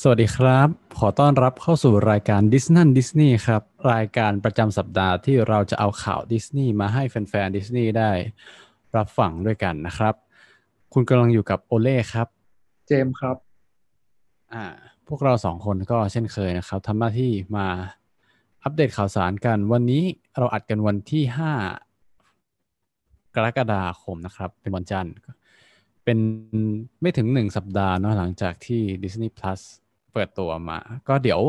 สวัสดีครับ ขอต้อนรับเข้าสู่รายการดิสนั่นดิสนี่ครับ รายการประจำสัปดาห์ที่เราจะเอาข่าวดิสนีย์มาให้แฟนๆดิสนีย์ได้ รับฟังด้วยกันนะครับ คุณกำลังอยู่กับโอเล่ครับ เจมส์ครับ อ่า พวกเราสองคนก็เช่นเคยนะครับทำหน้าที่มาอัปเดตข่าวสารกัน วันนี้เราอัดกันวันที่ 5 กรกฎาคมนะครับ เป็นวันจันทร์ เป็นไม่ถึงหนึ่งสัปดาห์เนอะหลังจากที่ Disney Plus เปิดตัวมา ก็เดี๋ยว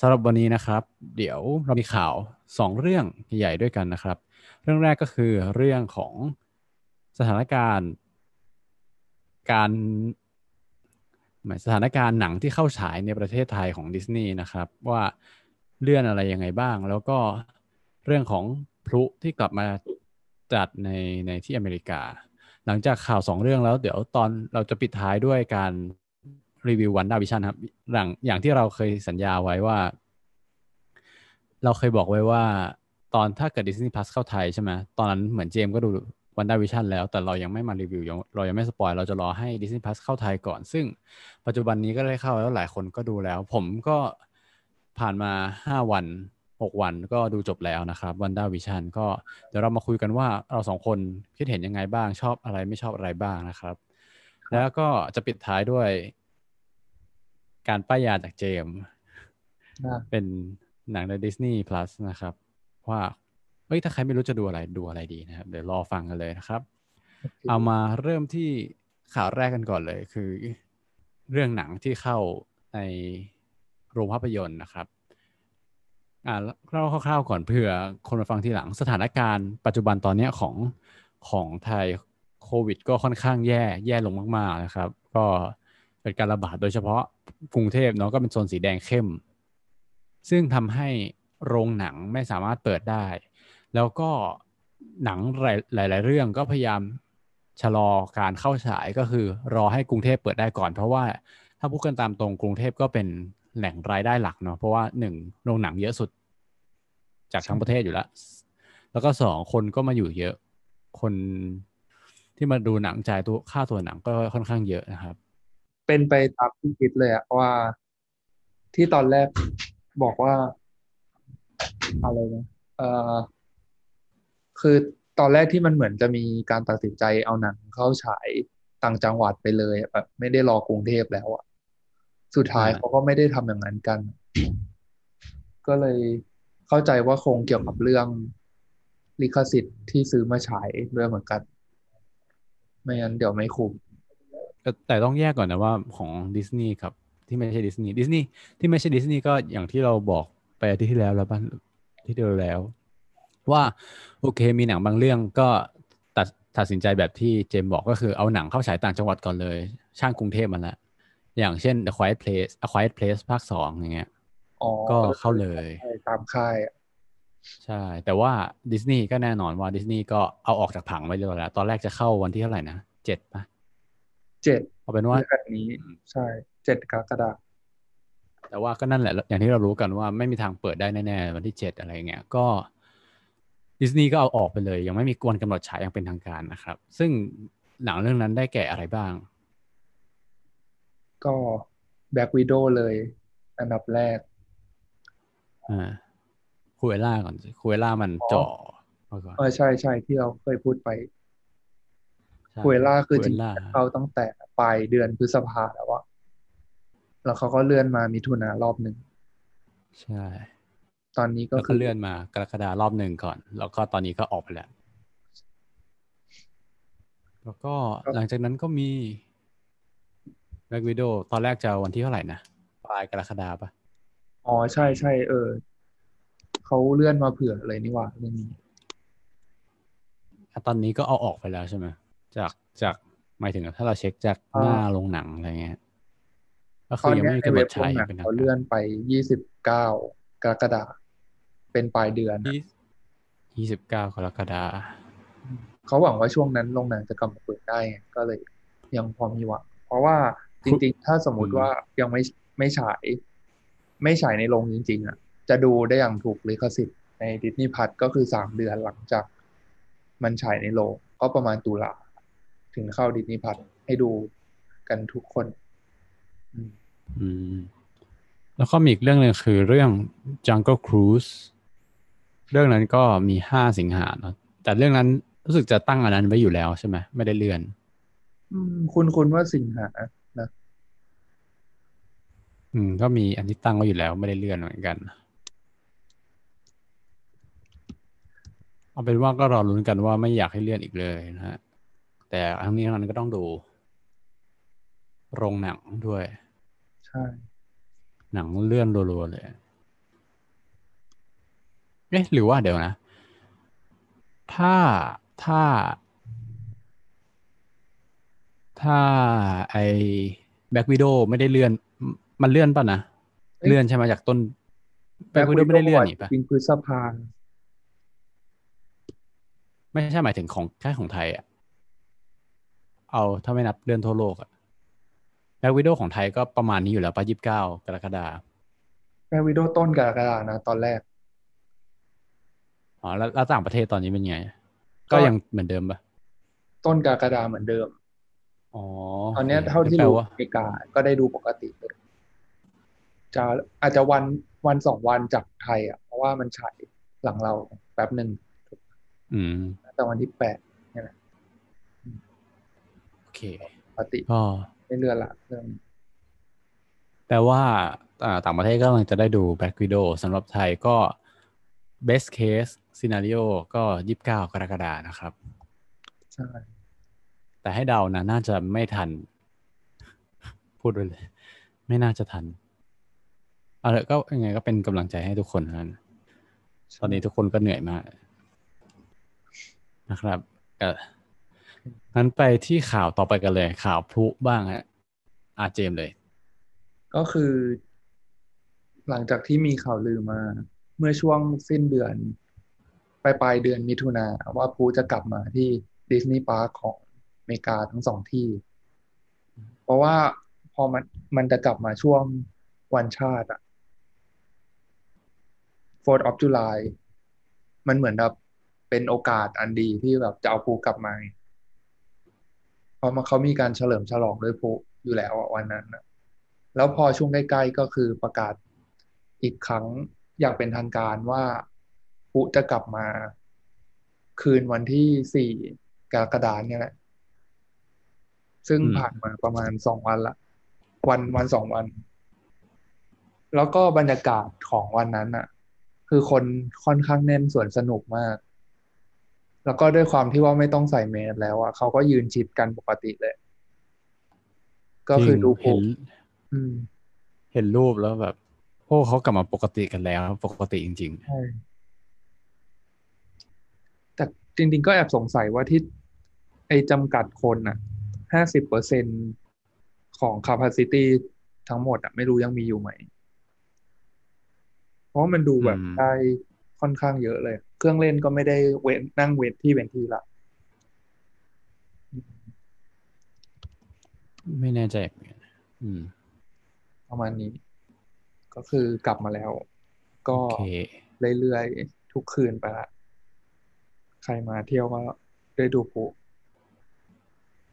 สำหรับวันนี้นะครับ เดี๋ยวเรามีข่าวสองเรื่องใหญ่ด้วยกันนะครับ เรื่องแรกก็คือเรื่องของสถานการณ์ การหมายสถานการณ์หนังที่เข้าฉายในประเทศไทยของดิสนีย์นะครับ ว่าเลื่อนอะไรยังไงบ้าง แล้วก็เรื่องของพลุที่กลับมาจัดในในที่อเมริกา หลังจากข่าวสองเรื่องแล้ว เดี๋ยวตอนเราจะปิดท้ายด้วยการ รีวิว WandaVision ครับหลังอย่างที่เราเคยสัญญาไว้ว่า เราเคยบอกไว้ว่า ตอนถ้าเกิด Disney Plus เข้าไทยใช่ไหมตอนนั้นเหมือนเจมส์ก็ดู WandaVision แล้ว แต่เรายังไม่มารีวิวยังเรายังไม่ spoil เราจะรอให้ Disney Plus เข้าไทยก่อน ซึ่งปัจจุบันนี้ก็ได้เข้าแล้วหลายคนก็ดูแล้ว ผมก็ผ่านมาห้าวันหกวันก็ดูจบแล้วนะครับวันด้าวิชันก็เดี๋ยวเรามาคุยกันว่าเราสองคนคิดเห็นยังไงบ้างชอบอะไรไม่ชอบอะไรบ้างนะครับ แล้วก็จะปิดท้ายด้วย การป้ายยาจากเจมส์อ่าเป็นหนังใน Disney Plus นะครับ ว่าเอ้ยถ้าใครไม่รู้จะดูอะไรดูอะไรดีนะครับ เดี๋ยวรอฟังกันเลยนะครับ เอามาเริ่มที่ข่าวแรกกันก่อนเลย คือ เรื่องหนังที่เข้าในโรงภาพยนตร์นะครับอ่าเล่าคร่าวๆก่อนเผื่อคนมาฟังทีหลังสถานการณ์ปัจจุบันตอนเนี้ยของของไทยโควิด ก็ค่อนข้างแย่แย่ลงมาก ๆนะครับ ก็ เป็นการระบาดโดยเฉพาะกรุงเทพเนาะก็เป็นโซนสีแดงเข้ม ซึ่งทำให้โรงหนังไม่สามารถเปิดได้ แล้วก็หนังหลาย ๆ เรื่องก็พยายามชะลอการเข้าฉายก็คือรอให้กรุงเทพเปิดได้ก่อน เพราะว่าถ้าพูดกันตามตรงกรุงเทพก็เป็นแหล่งรายได้หลักเนาะเพราะว่าหนึ่งโรงหนังเยอะสุด จากทั้งประเทศอยู่แล้ว แล้วก็สองคนก็มาอยู่เยอะ คนที่มาดูหนังจ่ายตัวค่าตัวหนังก็ค่อนข้างเยอะนะครับ เป็นไปตามที่คิดเลยอะว่าที่ตอนแรกบอกว่า อะไรนะเอ่อคือตอนแรกที่มันเหมือนจะมีการตัดสินใจเอาหนังเข้าฉายต่างจังหวัดไปเลยอะแบบไม่ได้รอกรุงเทพแล้วอะสุดท้ายอ่าเขาก็ไม่ได้ทำอย่างนั้นกัน ก็เลยเข้าใจว่าคงเกี่ยวกับเรื่องลิขสิทธิ์ที่ซื้อมาฉายด้วยเหมือนกัน ไม่งั้นเดี๋ยวไม่คุ้ม แต่แต่ต้องแยกก่อนนะว่าของดิสนีย์ครับ ที่ไม่ใช่ดิสนีย์ดิสนีย์ที่ไม่ใช่ดิสนีย์ก็อย่างที่เราบอกไปอาทิตย์ที่แล้วแล้วบ้านที่เดียวแล้ว ว่าโอเคมีหนังบางเรื่องก็ตัดตัดสินใจแบบที่เจมส์บอกก็คือเอาหนังเข้าฉายต่างจังหวัดก่อนเลย ช่างกรุงเทพมันละอย่างเช่น The Quiet Place A Quiet Place ภาคสองอย่างเงี้ยอ๋อก็เข้าเลยใช่ตามค่ายอะใช่ แต่ว่าดิสนีย์ก็แน่นอนว่าดิสนีย์ก็เอาออกจากผังไว้เลยแล้ว ตอนแรกจะเข้าวันที่เท่าไหร่นะเจ็ดปะ เจ็ดเอาเป็นว่าเดือนนี้ ใช่เจ็ดกรกฎาคมแต่ว่าก็นั่นแหละ อย่างที่เรารู้กันว่าไม่มีทางเปิดได้แน่ๆวันที่เจ็ดอะไรเงี้ยก็ดิสนีย์ก็เอาออกไปเลย ยังไม่มีวันกำหนดฉายอย่างเป็นทางการนะครับ ซึ่งหนังเรื่องนั้นได้แก่อะไรบ้าง ก็แบ็กวิดโอเลยอันดับแรก อ่าคูเอล่าก่อนคูเอล่ามันอ๋อจ่อมาก่อนเออใช่ใช่ที่เราเคยพูดไปใช่ คุเอล่าคือจริง Cruella ๆเข้าตั้งแต่ปลายเดือนพฤษภาแล้วอะแล้วเขาก็เลื่อนมามิถุนารอบหนึ่งใช่ ตอนนี้ก็แล้วคืก็อเลื่อนมากรกฎารอบหนึ่งก่อน แล้วก็ตอนนี้ก็ออกไปแล้ว แล้วก็หลังจากนั้นก็มีแบ็กวิดโอตอนแรกจะวันที่เท่าไหร่นะปลายกรกฎาปะอ๋อใช่ใช่เออเขาเลื่อนมาเผื่อเลยนี่หว่าเรื่องนี้อะตอนนี้ก็เอาออกไปแล้วใช่ไหม จากจากหมายถึงถ้าเราเช็คจากหน้าโรงหนังอะไรเงี้ยก็ตคืออนยังเนี้ไม่ยมีในกำหนเว็ดบโรฉายงอหนัย่างงเป็นทางเขาการเลื่อนไปยี่สิบเก้ากรกฎาคมเป็นปลายเดือนยี่ยี่สิบเก้ากรกฎาเขาหวังว่าช่วงนั้นโรงหนังจะกลับมาเปิดได้ไงก็เลย ยังพอมีหวังเพราะว่าจริง ๆ ถ้าสมมุติว่ายังไม่ไม่ฉาย ไม่ฉายในโรงจริง ๆ อะ จะดูได้อย่างถูกลิขสิทธิ์ในดิสนีย์พัทก็คือสามเดือนหลังจาก มันฉายในโรงก็ประมาณตุลา ถึงเข้าดิสนีย์พัทให้ดูกันทุกคนอืมอืม แล้วก็มีอีกเรื่องหนึ่งคือเรื่อง Jungle Cruise เรื่องนั้นก็มีห้าสิงหาเนอะแต่เรื่องนั้นรู้สึกจะตั้งอันนั้นไว้อยู่แล้วใช่ไหมไม่ได้เลื่อน อืม คุณคุณว่าสิงหานะอืม ก็มีอันที่ตั้งไว้อยู่แล้วไม่ได้เลื่อนเหมือนกันเอาเป็นว่าก็รอลุ้นกันว่าไม่อยากให้เลื่อนอีกเลยนะฮะ แต่ทั้งนี้ทั้งนั้นก็ต้องดู โรงหนังด้วย ใช่ หนังเลื่อนรัวๆเลย เอ๊ะหรือว่าเดี๋ยวนะ ถ้าถ้า ถ้าไอ้ Black Widow ไม่ได้เลื่อน มันเลื่อนป่ะนะ เลื่อนใช่ไหมจากต้น Black Widow ไม่ได้เลื่อนนี่ปะจริงพฤษภาไม่ใช่หมายถึงของแค่ของไทยอะ เอาถ้าไม่นับเลื่อนทั่วโลกอะ Black Widow ของไทยก็ประมาณนี้อยู่แล้วป่ะยี่สิบเก้ากรกฎาคมแม่วิดีโอต้นกรกฎานะ ตอนแรกอ๋อแล้วแล้วต่างประเทศตอนนี้เป็นไง ก็ก็ยังเหมือนเดิมป่ะต้นกรกฎาเหมือนเดิมอ๋อตอนเนี้ยโคเท่าที่แปลรู้ว่าอเมริกาก็ได้ดูปกติเลยจะอาจจะวันวันสองวันจากไทย อะ เพราะว่ามันฉายหลังเราแป๊บหนึ่งอืมแต่วันที่แปดโอ เคปกติก็ไม่เลื่อนละเรื่องแปลว่าอ่าต่างประเทศก็กำลังจะได้ดู Black Widow สำหรับไทยก็ best case scenario ก็ยี่สิบเก้ากรกฎานะครับ ใช่ แต่ให้เดานะน่าจะไม่ทัน พูดไปเลย ไม่น่าจะทันเอาละก็ยังไงก็เป็นกำลังใจให้ทุกคนนะตอนนี้ทุกคนก็เหนื่อยมากนะครับ เออ งั้นไปที่ข่าวต่อไปกันเลย ข่าวพลุบ้างฮะอาเจมเลย ก็คือ หลังจากที่มีข่าวลือมา เมื่อช่วงสิ้นเดือนปลายปลายเดือนมิถุนาว่าปูจะกลับมาที่ดิสนีย์พาร์คของอเมริกาทั้งสองที่ เพราะว่าพอมันมันจะกลับมาช่วงวันชาติอะ 4th of July มันเหมือนแบบเป็นโอกาสอันดีที่แบบจะเอาภูกลับมา เพราะมันเขามีการเฉลิมฉลองด้วยภูอยู่แล้วอะวันนั้นนะแล้วพอช่วงใกล้ๆก็คือประกาศอีกครั้งอย่างเป็นทางการว่าภูจะกลับมา คืนวันที่สี่กรกฎาคมเนี่ยแหละ ซึ่งอืมผ่านมาประมาณสองวันละ วันวันสองวัน แล้วก็บรรยากาศของวันนั้นอะ คือคนค่อนข้างแน่นสวนสนุกมาก แล้วก็ด้วยความที่ว่าไม่ต้องใส่แมสแล้วอะเขาก็ยืนชิดกันปกติเลย ก็คือดูจริงเห็ภูนอืมเห็นรูปแล้วแบบ โอ้เขากลับมาปกติกันแล้ว ปกติจริงใช่แต่จริง ๆ ก็แอบสงสัยว่าที่ ไอจำกัดคนอะห้าสิบเปอร์เซ็นของ capacity ทั้งหมดอะ ไม่รู้ยังมีอยู่ไหม เพราะว่ามันดูแบบอืมได้ค่อนข้างเยอะเลย เครื่องเล่นก็ไม่ได้เว้นนั่งเว้นที่เว้นที่ละๆไม่แน่ใจเหมือนกันอืม ประมาณนี้ ก็คือกลับมาแล้ว ก็โอเคเรื่อยๆ ทุกคืนไปละ ใครมาเที่ยวก็ได้ดูปู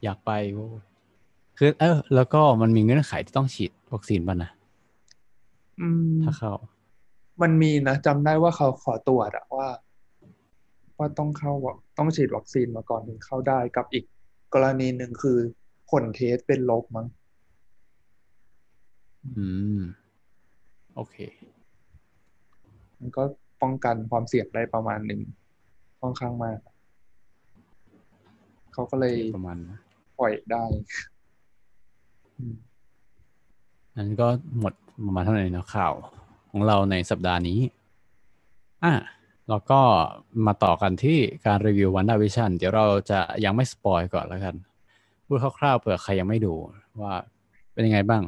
อยากไปโว้ยคือเออ แล้วก็มันมีเงื่อนไขที่ต้องฉีดวัคซีนป่ะนะอืมถ้าเข้า มันมีนะจำได้ว่าเขาขอตรวจอะว่า ว่าต้องเข้าต้องฉีดวัคซีนมาก่อนถึงเข้าได้กับอีกกรณีหนึ่งคือผลเทสเป็นลบมั้งอืม โอเค มันก็ป้องกันความเสี่ยงได้ประมาณหนึ่งค่อนข้างมาก เขาก็เลยประมาณนะปล่อยได้อืมนั้นก็หมดประมาณเท่าไหร่นะข่าว ของเราในสัปดาห์นี้ อะ แล้วก็มาต่อกันที่การรีวิววันด้าวิชันเดี๋ยวเราจะยังไม่สปอยก่อนแล้วกัน พูดคร่าวๆเผื่อใครยังไม่ดูว่าเป็นยังไงบ้าง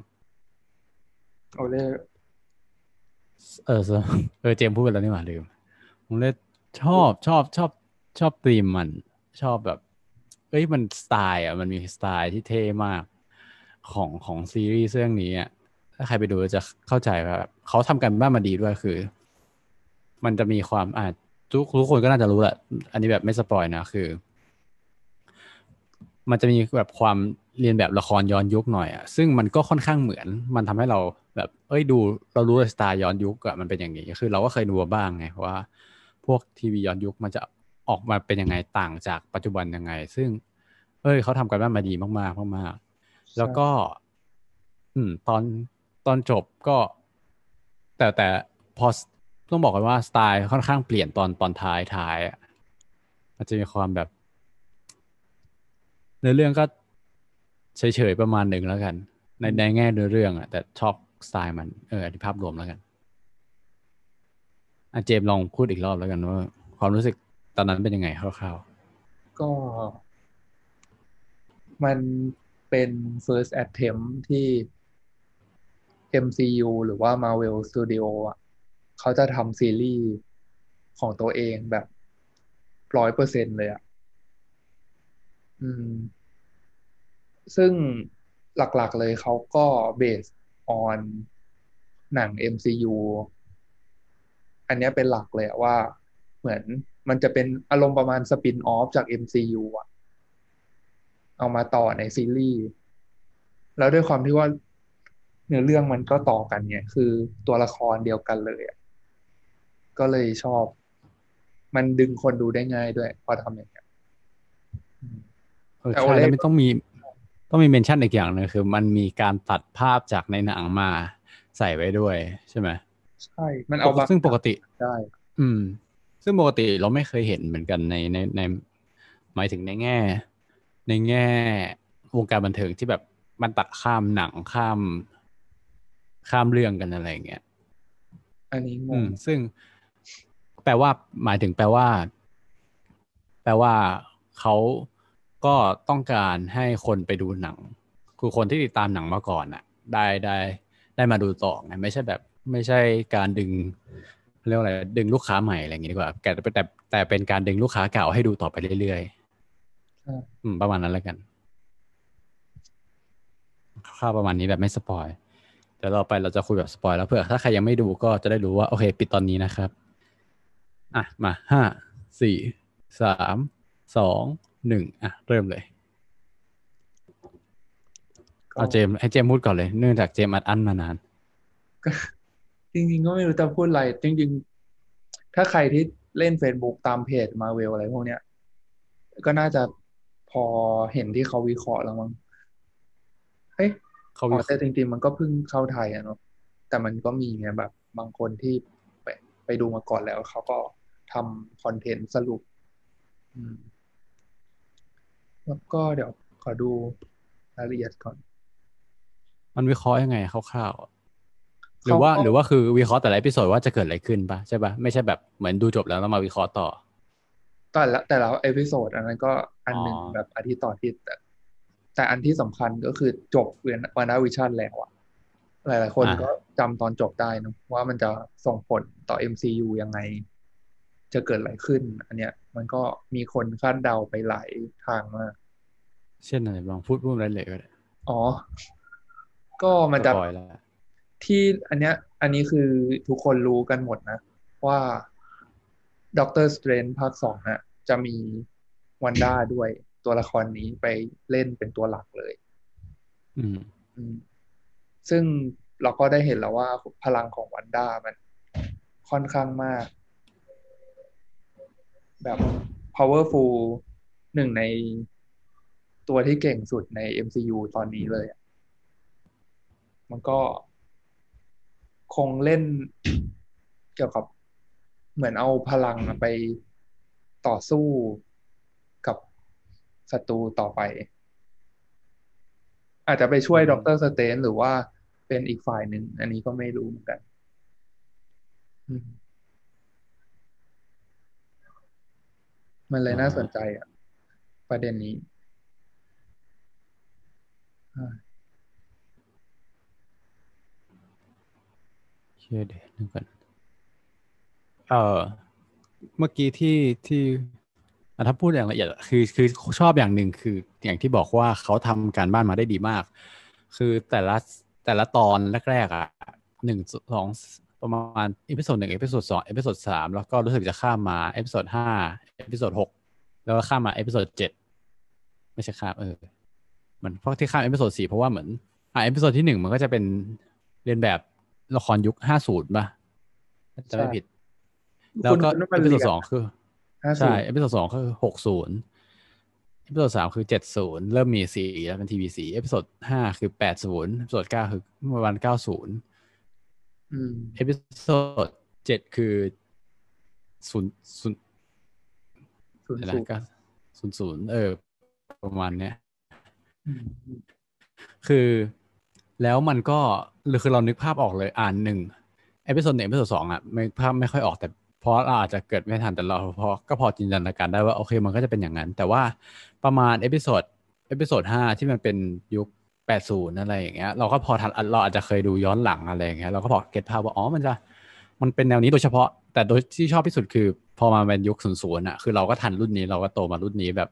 โอเล่เออเออเจมส์พูดไปแล้วนี่หว่าลืมผมเลยชอบชอบชอบชอบธีมมันชอบแบบ เอ้ยมันสไตล์อะมันมีสไตล์ที่เท่มากของของซีรีส์เรื่องนี้อะถ้าใครไปดูจะเข้าใจว่าแบบเขาทำกันบ้านมาดีด้วยคือ มันจะมีความอะทุกทุกคนก็น่าจะรู้แหละอันนี้แบบไม่สปอยนะคือ มันจะมีแบบความเรียนแบบละครย้อนยุคหน่อยอะซึ่งมันก็ค่อนข้างเหมือน มันทำให้เราแบบ เอ้ยดู เรารู้เลยสไตล์ย้อนยุคอะมันเป็นอย่างนี้คือ เราก็เคยดูบ้างไงว่า พวกทีวีย้อนยุคมันจะออกมาเป็นยังไงต่างจากปัจจุบันยังไง ซึ่ง เอ้ยเขาทำกันบ้านมาดีมากๆมากๆแล้วก็ อืม ตอนตอนจบก็ แต่แต่พอ ต้องบอกกันว่าสไตล์ค่อนข้างเปลี่ยนตอนตอนท้ายท้ายอะมันจะมีความแบบเนื้อเรื่องก็เฉยๆประมาณหนึ่งแล้วกัน ในในแง่เนื้อเรื่องอะแต่ชอบสไตล์มันเอออธิภาพรวมแล้วกันอาเจมส์ลองพูดอีกรอบแล้วกันว่า ความรู้สึกตอนนั้นเป็นยังไงคร่าวก็ มันเป็น first attempt ที่ MCU หรือว่า Marvel Studio อะ เขาจะทำซีรีส์ของตัวเองแบบร้อยเปอร์เซ็นเลยอะ อืม ซึ่งหลักๆเลยเขาก็ based on หนัง MCU อันนี้เป็นหลักเลยว่า เหมือนมันจะเป็นอารมณ์ประมาณสปินออฟจาก MCU อะเอามาต่อในซีรีส์แล้วด้วยความที่ว่าเนื้อเรื่องมันก็ต่อกันเนี่ย คือตัวละครเดียวกันเลยอะ ก็เลยชอบ มันดึงคนดูได้ง่ายด้วย พอทำอย่างเงี้ยอืมๆเออแต่ใช่โอเล่แล้วไม่ต้องมีต้องมีเมนชั่นอีกอย่างหนึงคือ มันมีการตัดภาพจากในหนังมาใส่ไว้ด้วยใช่ไหมใช่ มันเอาบางซึ่งปกติได้อืม ซึ่งปกติเราไม่เคยเห็นเหมือนกันในในในหมายถึงในแง่ ในแง่วงการบันเทิงที่แบบมันตัดข้ามหนังข้าม ข้ามเรื่องกันอะไรอย่างเงี้ย อันนี้งอืงมซึ่งแป ลว่าหมายถึงแปลว่า แปลว่าเขาก็ต้องการให้คนไปดูหนัง คือคนที่ติดตามหนังมาก่อนน่ะได้ได้ได้มาดูต่อไงไม่ใช่แบบ ไม่ใช่การดึงเรียกว่าอะไรดึงลูกค้าใหม่อะไรอย่างงี้ดีกว่าแต่แต่แต่เป็นการดึงลูกค้าเก่าให้ดูต่อไปเรื่อยใช่ๆอืม ประมาณนั้นแล้วกันคร่าวๆประมาณนี้แบบไม่สปอยเดี๋ยวเราไปเราจะคุยแบบ spoil แล้วเผื่อถ้าใครยังไม่ดูก็จะได้รู้ว่าโอเค ปิดตอนนี้นะครับ อะ มาห้าสี่สามสองหนึ่งอะ เริ่มเลยก็เอาเจมส์ให้เจมส์พูดก่อนเลย เนื่องจากเจมส์อัดอั้นมานานจริงๆก็ไม่รู้จะพูดอะไร จริง ๆ ถ้าใครที่เล่น Facebook ตามเพจมาเวลอะไรพวกเนี้ย ก็น่าจะพอเห็นที่เขาวิเคราะห์แล้วมั้งเฮ้ยเขาอ๋วิอแต่จริงๆ มันก็เพิ่งเข้าไทยอะเนาะแต่มันก็มีไงแบบ บางคนที่ไปไปดูมาก่อนแล้วเขาก็ ทำ content สรุปอืมแล้วก็เดี๋ยวขอดูรายละเอียดก่อน มันวิเคราะห์ยังไงคร่าวๆหรือว่าเขาก็หรือว่าคือวิเคราะห์แต่ละ episode ว่าจะเกิดอะไรขึ้นปะใช่ปะไม่ใช่แบบเหมือนดูจบแล้วแล้วมาวิเคราะห์ต่อ แต่ละแต่ละ episode อันนั้นก็อันหนึ่งอ๋อแบบอาทิตย์ต่ออาทิตย์แต่แต่อันที่สำคัญก็คือจบ WandaVision แล้วอะหลาย ๆ คนก็จำตอนจบได้เนอะว่ามันจะส่งผลต่อ MCU ยังไง จะเกิดอะไรขึ้น อันเนี้ยมันก็มีคนคาดเดาไปหลายทางมากเช่นอะไรลองพูดพูดรายละเอียดก็ได้อ๋อ ก็มันจะ spoil แล้วที่อันเนี้ย อันนี้คือทุกคนรู้กันหมดนะ ว่า Doctor Strange ภาคสองน่ะ จะมีวันด้าด้วยตัวละครนี้ไปเล่นเป็นตัวหลักเลย อืมอืมซึ่งเราก็ได้เห็นแล้วว่าพลังของวันด้ามันค่อนข้างมาก แบบ powerful หนึ่งในตัวที่เก่งสุดใน MCU ตอนนี้เลยอะมันก็คงเล่นเกี่ยวกับเหมือนเอาพลังไปต่อสู้กับศัตรูต่อไป อาจจะไปช่วยอืมด็อกเตอร์สเตนหรือว่าเป็นอีกฝ่ายหนึ่ง อันนี้ก็ไม่รู้เหมือนกัน อืม มันเลยน่าสนใจอะ ประเด็นนี้อ่าเชื่อเดี๋ยวนึกก่อนเออเมื่อกี้ที่ที่อะถ้าพูดอย่างละเอียดอะคือคือชอบอย่างหนึ่งคืออย่างที่บอกว่าเขาทำการบ้านมาได้ดีมาก คือแต่ละแต่ละตอนแรกๆอะหนึ่งสอง ประมาณ episode หนึ่ง episode สอง episode สามแล้วก็รู้สึกจะข้ามมา episode ห้า episode หกแล้วก็ข้ามมา episode เจ็ดไม่ใช่ข้ามเออมันเพราะที่ข้าม episode สี่เพราะว่าเหมือนอ่า episode ที่หนึ่งมันก็จะเป็นเรียนแบบละครยุคห้าศูนย์ป่ะจะไม่ใช่ผิด แล้วก็คุณเอพิโซดสองคือห้าใช่ episode สองคือหกศูนย์ episode สามคือเจ็ดศูนย์เริ่มมีสีแล้วเป็นทีวีสี episode ห้าคือแปดศูนย์ episode เก้าคือประมาณเก้าศูนย์อืม episodeเจ็ดคือศูนย์ศูนย์ศูนย์อะไรศูนย์ก็ศูนย์ศูนย์เออ ประมาณเนี้ยอืมอืมคือแล้วมันก็หรือคือเรานึกภาพออกเลยอ่านหนึ่ง episode หนึ่ง episode สองอะไม่ภาพไม่ค่อยออกแต่เพราะเราอาจจะเกิดไม่ทันแต่เราพอก็พอจินตนาการได้ว่าโอเคมันก็จะเป็นอย่างนั้น แต่ว่าประมาณ episode episode ห้าที่มันเป็นยุค แปดศูนย์อะไรอย่างเงี้ยเราก็พอทันเราอาจจะเคยดูย้อนหลังอะไรอย่างเงี้ยเราก็พอ get ภาพว่าอ๋อมันจะมันเป็นแนวนี้โดยเฉพาะ แต่โดยที่ชอบที่สุดคือ พอมาเป็นยุคศูนย์ศูนย์อะคือเราก็ทันรุ่นนี้เราก็โตมารุ่นนี้แบบ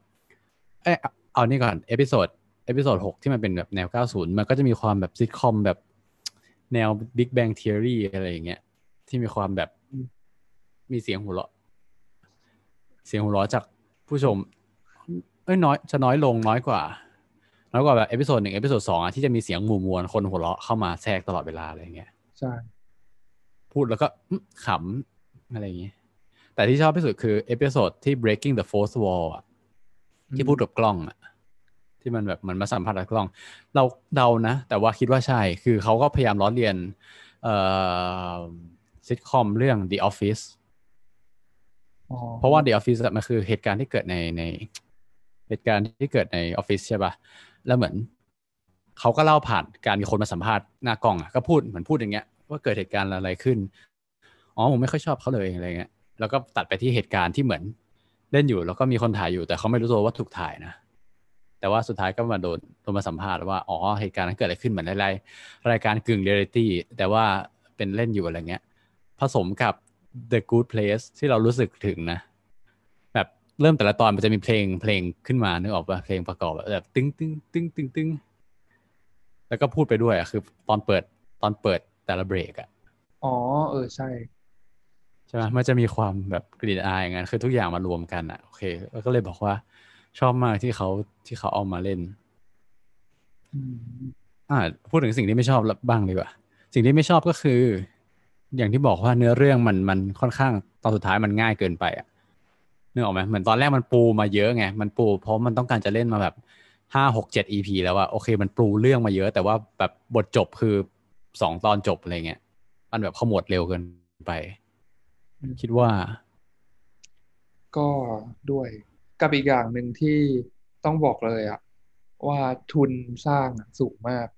เอยเอาเอานี่ก่อน episode episode หกที่มันเป็นแบบแนว 90 มันก็จะมีความแบบซิทคอมแบบแนว Big Bang Theory อะไรอย่างเงี้ยที่มีความแบบมีเสียงหัวเราะ เสียงหัวเราะจากผู้ชมเอ้ยน้อยจะน้อยลงน้อยกว่า น้อยกว่าแบบ episode หนึ่ง episode สองอะที่จะมีเสียงหมู่มวลคนหัวเราะเข้ามาแทรกตลอดเวลาอะไรอย่างเงี้ยใช่พูดแล้วก็อื้อขำอะไรอย่างเงี้ยแต่ที่ชอบที่สุดคือ episode ที่ breaking the fourth wall อะที่พูดกับกล้องอะที่มันแบบเหมือนมาสัมผัสกับกล้อง เราเดานะ แต่ว่าคิดว่าใช่ คือเขาก็พยายามล้อเลียนเอ่อซิทคอมเรื่อง The Office อ๋อเพราะว่า The Office อะมันคือเหตุการณ์ที่เกิดในใน เหตุการณ์ที่เกิดในออฟฟิศใช่ปะ แล้วเหมือนเขาก็เล่าผ่านการมีคนมาสัมภาษณ์หน้ากล้องอะก็พูดเหมือนพูดอย่างเงี้ยว่าเกิดเหตุการณ์อะไรขึ้นอ๋อผมไม่ค่อยชอบเขาเลยอะไรเงี้ยแล้วก็ตัดไปที่เหตุการณ์ที่เหมือนเล่นอยู่แล้วก็มีคนถ่ายอยู่ แต่เขาไม่รู้ตัวว่าถูกถ่ายนะแต่ว่าสุดท้ายก็มาโดนโดนมาสัมภาษณ์ว่าอ๋อเหตุการณ์นั้นเกิดอะไรขึ้นเหมือนรายรายการกึ่งเรียลิตี้แต่ว่าเป็นเล่นอยู่อะไรเงี้ยผสมกับ The Good Place ที่เรารู้สึกถึงนะ เริ่มแต่ละตอนมันจะมีเพลงเพลงขึ้นมานึกออกป่ะเพลงประกอบอะแบบตึ้งตึ้งตึ้งตึ้งตึ้งแล้วก็พูดไปด้วยอะคือ ตอนเปิดตอนเปิดแต่ละเบรกอะอ๋อเออใช่ใช่ไหมมันจะมีความแบบกลิ่นอายอย่างนั้นคือทุกอย่างมารวมกันอะโอเคแล้วก็เลยบอกว่า ชอบมากที่เขาที่เขาเอามาเล่นอืมอ่าพูดถึงสิ่งที่ไม่ชอบบ้างดีกว่าสิ่งที่ไม่ชอบก็คือ อย่างที่บอกว่าเนื้อเรื่องมันมันค่อนข้างตอนสุดท้ายมันง่ายเกินไปอะ นึกออกไหมเหมือนตอนแรกมันปูมาเยอะไงมันปูเพราะมันต้องการจะเล่นมาแบบห้าหกเจ็ด EP แล้วอะโอเค มันปูเรื่องมาเยอะ แต่ว่าแบบบทจบคือสองตอนจบอะไรเงี้ยมันแบบขมวดเร็วเกินไป คิดว่า ก็ด้วยกับอีกอย่างหนึ่งที่ต้องบอกเลยอะว่าทุนสร้างสูงมาก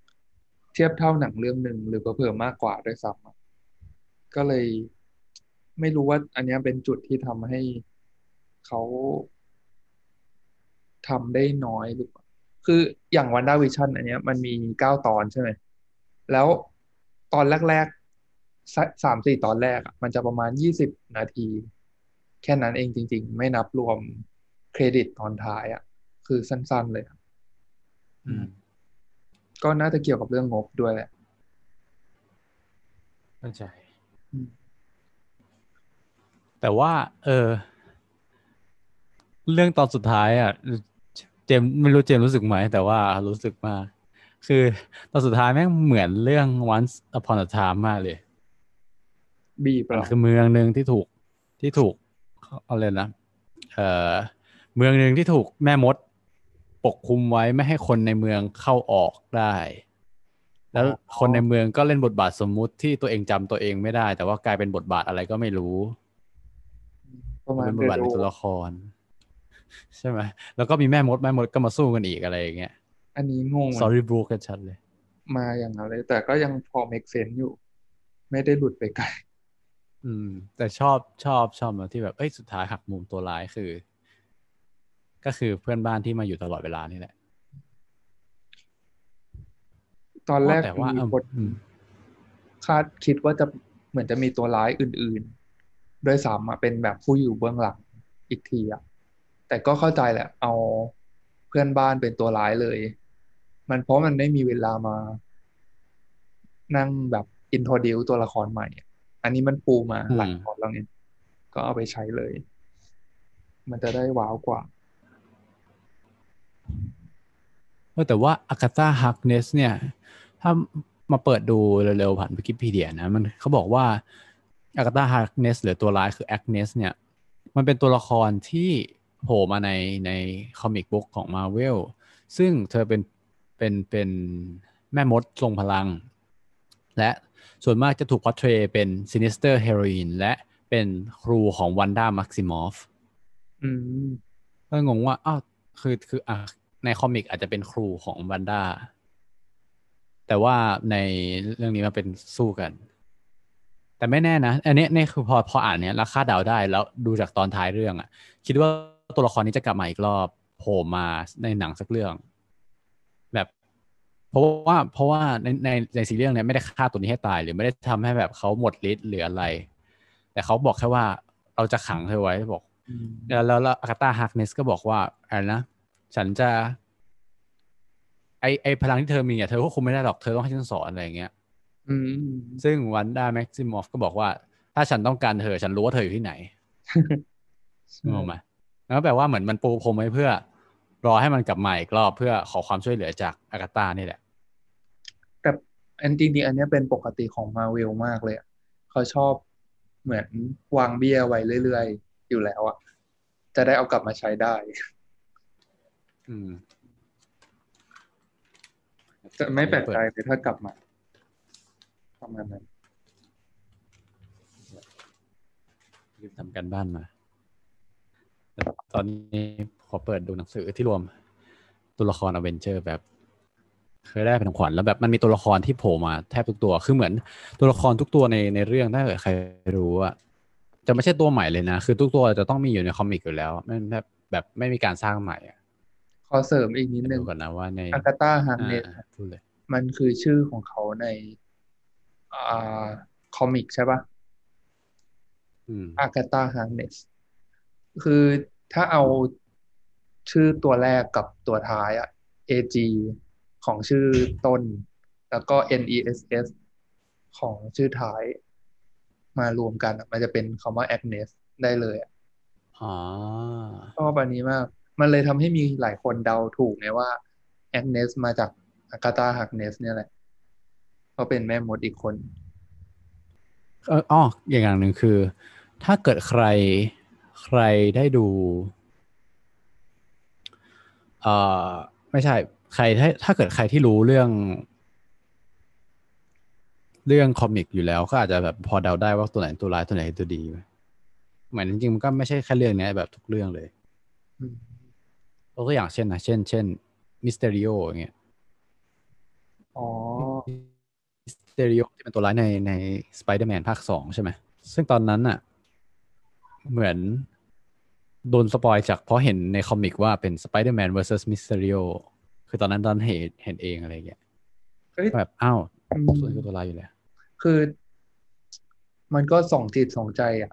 เทียบเท่าหนังเรื่องหนึ่งหรือเผื่อๆมากกว่าด้วยซ้ำก็เลย ไม่รู้ว่าอันนี้เป็นจุดที่ทำให้ เขาทำได้น้อยหรือเปล่าคืออย่างวันด้าวิชั่นอันเนี้ยมันมีเก้าตอนใช่ไหม แล้วตอนแรกๆสสามสี่ตอนแรกอะมันจะประมาณยี่สิบนาที แค่นั้นเองจริง ๆ ไม่นับรวมเครดิตตอนท้ายอะคือสั้นๆเลยอะอืม ก็น่าจะเกี่ยวกับเรื่องงบด้วยแหละเข้าใจ อืมแต่ว่า เออ เรื่องตอนสุดท้ายอะเจมส์ไม่รู้เจมส์รู้สึกไหมแต่ว่ารู้สึกมากคือตอนสุดท้ายแม่งเหมือนเรื่อง once upon a time มากเลย บีบมันเราคือเมืองหนึ่งที่ถูกที่ถูกเอาเลยนะเอ่อเมืองหนึ่งที่ถูกแม่มดปกคลุมไว้ไม่ให้คนในเมืองเข้าออกได้ แล้วคนในเมืองก็เล่นบทบาทสมมุติที่ตัวเองจำตัวเองไม่ได้ แต่ว่ากลายเป็นบทบาทอะไรก็ไม่รู้ประมาณเป็นบทเดบาทในโดตัวละคร ใช่ไหมแล้วก็มีแม่มดแม่มดก็มาสู้กันอีกอะไรอย่างเงี้ยอันนี้งง sorry bro กันชัดเลย มาอย่างนั้นเลย แต่ก็ยังพอ make sense อยู่ ไม่ได้หลุดไปไกลอืม แต่ชอบชอบชอบนะที่แบบเอ้ยสุดท้ายหักมุมตัวร้ายคือ ก็คือเพื่อนบ้านที่มาอยู่ตลอดเวลานี่แหละ ตอนแรกแต่ว่ามีเอิ่มคนอืมคาดคิดว่าจะเหมือนจะมีตัวร้ายอื่นๆด้วยซ้ำอะเป็นแบบผู้อยู่เบื้องหลังอีกทีอะ แต่ก็เข้าใจแหละ เอาเพื่อนบ้านเป็นตัวร้ายเลย มันเพราะมันไม่มีเวลามา นั่งแบบ introduce ตัวละครใหม่อะอันนี้มันปูมาหลายตอนแล้วเนี่ยก็เอาไปใช้เลย มันจะได้ว้าวกว่าเออแต่ว่า Agatha Harkness เนี่ย ถ้ามาเปิดดูเร็วๆผ่านวิกิพีเดียนะมันเขาบอกว่า Agatha Harkness หรือตัวร้ายคือ Agnes เนี่ย มันเป็นตัวละครที่ โผล่มาในใน comic book ของมาเวลซึ่งเธอเป็นเป็นเป็นแม่มดทรงพลัง และส่วนมากจะถูก portray เป็น sinister heroine และเป็นครูของ Wanda Maximoff ก็งงว่าอ้าวคือคืออะใน comic อาจจะเป็นครูของวันด้าแต่ว่าในเรื่องนี้มันเป็นสู้กัน แต่ไม่แน่นะ อันนี้นี่คือพอพออ่านเนี้ยแล้วคาดเดาได้แล้วดูจากตอนท้ายเรื่องอะ คิดว่า ตัวละครนี้จะกลับมาอีกรอบโผล่มาในหนังสักเรื่อง แบบ เพราะว่าเพราะว่าในในในซีรีส์เรื่องเนี้ยไม่ได้ฆ่าตัวนี้ให้ตาย หรือไม่ได้ทำให้แบบเขาหมดฤทธิ์หรืออะไร แต่เขาบอกแค่ว่าเราจะขังเธอไว้บอกอืมแล้วแล้วแล้ว Agatha Harkness ก็บอกว่าอะไรนะฉันจะ ไอไอพลังที่เธอมีอะเธอก็คุมไม่ได้หรอกเธอต้องให้ฉันสอนอะไรอย่างเงี้ยอืมซึ่ง Wanda Maximoff ก็บอกว่า ถ้าฉันต้องการเธอ ฉันรู้ว่าเธออยู่ที่ไหนงงไหม แล้วก็แปลว่าเหมือนมันปูพรมไว้เพื่อ รอให้มันกลับมาอีกรอบเพื่อขอความช่วยเหลือจากอากาตานี่แหละ แต่อันจริงๆอันเนี้ยเป็นปกติของมาเวลมากเลยอะเขาชอบเหมือนวางเบี้ยไว้เรื่อยๆ อยู่แล้วอะจะได้เอากลับมาใช้ได้ อืม จะไม่แปลกใจเลยถ้ากลับมาประมาณนั้นรีบทำการบ้านมาแต่ตอนนี้ขอเปิดดูหนังสือที่รวมตัวละครอเวนเจอร์แบบ เคยได้เป็นของขวัญแล้วแบบมันมีตัวละครที่โผล่มาแทบทุกตัว คือเหมือนตัวละครทุกตัวในในเรื่องถ้าเกิดใครรู้อะจะไม่ใช่ตัวใหม่เลยนะ คือทุกตัวจะต้องมีอยู่ใน comic อยู่แล้วไม่แบบแบบไม่มีการสร้างใหม่อะขอเสริมอีกนิดนึดูงก่อนนะว่าใน Agatha Harkness อ่าพูดเลยมันคือชื่อของเขาในอ่าคอมิกใช่ปะอืมอากาตาฮาร์เนส คือถ้าเอาชื่อตัวแรกกับตัวท้ายอะ AG ของชื่อต้น แล้วก็ NESS ของชื่อท้าย มารวมกันอะมันจะเป็นคำว่า Agnes ได้เลยอะอ๋อชอบอันนี้มาก มันเลยทำให้มีหลายคนเดาถูกไงว่า Agnes มาจากอากาตาฮักเนสเนี่ยแหละเขาเป็นแม่มดอีกคนเอออ๋ออย่างอย่างหนึ่งคือ ถ้าเกิดใคร ใครได้ดูเอ่อไม่ใช่ ใครถ้าถ้าเกิดใครที่รู้เรื่อง เรื่องคอมิกอยู่แล้วก็อาจจะแบบพอเดาได้ว่าตัวไหนตัวร้ายตัวไหนตัวดีเหมือนจริงๆมันก็ไม่ใช่แค่เรื่องเนี้ยแบบทุกเรื่องเลยอืมยกตัวอย่างเช่นนะเช่น เช่น Mysterio อย่างเงี้ยอ๋อ Mysterio ที่เป็นตัวร้ายในในสไปเดอร์แมนภาคสองใช่ไหมซึ่งตอนนั้นน่ะ เหมือนโดน spoil จากเพราะเห็นใน comic ว่าเป็น Spider-Man vs Mysterio คือตอนนั้นตอนเห็นเห็นเองอะไรอย่างเงี้ยเฮ้ยแบบอ้าวอืมส่วนคือตัวร้ายอยู่แล้วคือ มันก็ส่องจิตส่องใจอะ